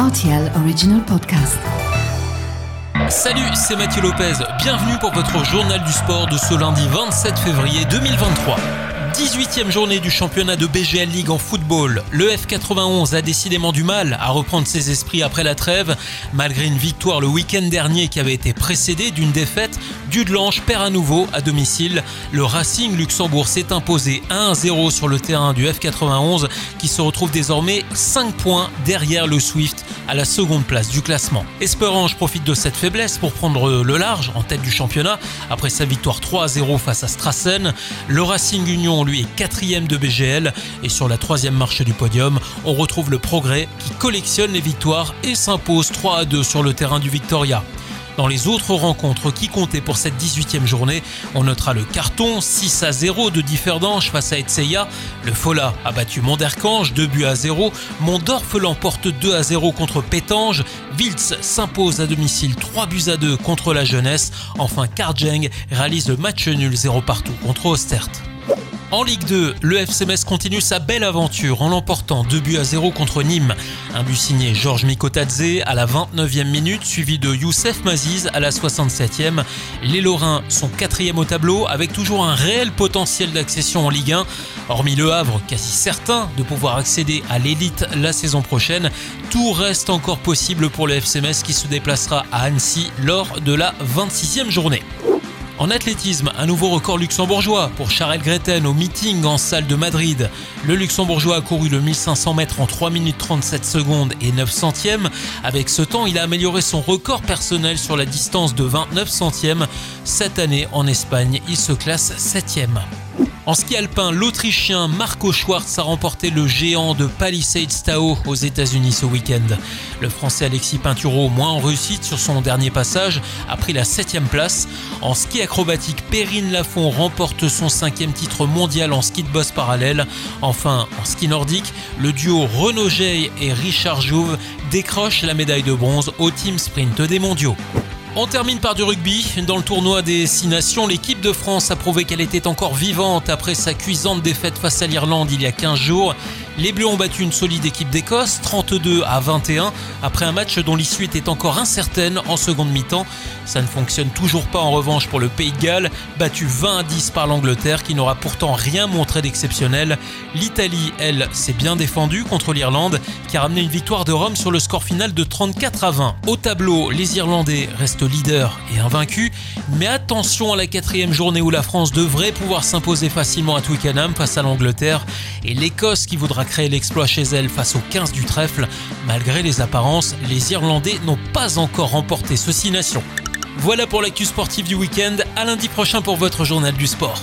RTL Original Podcast. Salut, c'est Mathieu Lopez. Bienvenue pour votre journal du sport de ce lundi 27 février 2023. 18e journée du championnat de BGL League en football. Le F91 a décidément du mal à reprendre ses esprits après la trêve, malgré une victoire le week-end dernier qui avait été précédée d'une défaite. Dudelange perd à nouveau à domicile. Le Racing Luxembourg s'est imposé 1-0 sur le terrain du F91 qui se retrouve désormais 5 points derrière le Swift à la seconde place du classement. Esperange profite de cette faiblesse pour prendre le large en tête du championnat après sa victoire 3-0 face à Strassen. Le Racing Union lui, est quatrième de BGL. Et sur la troisième marche du podium, on retrouve le Progrès qui collectionne les victoires et s'impose 3 à 2 sur le terrain du Victoria. Dans les autres rencontres qui comptaient pour cette 18e journée, on notera le carton 6 à 0 de Differdange face à Etseya. Le Fola a battu Monderkange 2 buts à 0. Mondorf l'emporte 2 à 0 contre Pétange. Wiltz s'impose à domicile 3 buts à 2 contre la jeunesse. Enfin, Karjeng réalise le match nul 0 partout contre Ostert. En Ligue 2, le FC Metz continue sa belle aventure en l'emportant 2 buts à 0 contre Nîmes. Un but signé Georges Mikotadze à la 29e minute, suivi de Youssef Maziz à la 67e. Les Lorrains sont quatrième au tableau avec toujours un réel potentiel d'accession en Ligue 1. Hormis Le Havre, quasi certain de pouvoir accéder à l'élite la saison prochaine, tout reste encore possible pour le FC Metz qui se déplacera à Annecy lors de la 26e journée. En athlétisme, un nouveau record luxembourgeois pour Charles Greten au meeting en salle de Madrid. Le luxembourgeois a couru le 1500 mètres en 3 minutes 37 secondes et 9 centièmes. Avec ce temps, il a amélioré son record personnel sur la distance de 29 centièmes. Cette année, en Espagne, il se classe 7ème. En ski alpin, l'Autrichien Marco Schwartz a remporté le géant de Palisades Tao aux États-Unis ce week-end. Le Français Alexis Pinturo, moins en réussite sur son dernier passage, a pris la 7 place. En ski acrobatique, Perrine Lafont remporte son cinquième titre mondial en ski de boss parallèle. Enfin, en ski nordique, le duo Renaud Jay et Richard Jouve décrochent la médaille de bronze au team sprint des mondiaux. On termine par du rugby. Dans le tournoi des Six Nations, l'équipe de France a prouvé qu'elle était encore vivante après sa cuisante défaite face à l'Irlande il y a 15 jours. Les Bleus ont battu une solide équipe d'Écosse, 32 à 21, après un match dont l'issue était encore incertaine en seconde mi-temps. Ça ne fonctionne toujours pas en revanche pour le Pays de Galles, battu 20 à 10 par l'Angleterre qui n'aura pourtant rien montré d'exceptionnel. L'Italie, elle, s'est bien défendue contre l'Irlande qui a ramené une victoire de Rome sur le score final de 34 à 20. Au tableau, les Irlandais restent leaders et invaincus, mais attention à la quatrième journée où la France devrait pouvoir s'imposer facilement à Twickenham face à l'Angleterre et l'Écosse qui voudra créer l'exploit chez elle face aux 15 du trèfle. Malgré les apparences, les Irlandais n'ont pas encore remporté ce Six Nations. Voilà pour l'actu sportive du week-end. À lundi prochain pour votre journal du sport.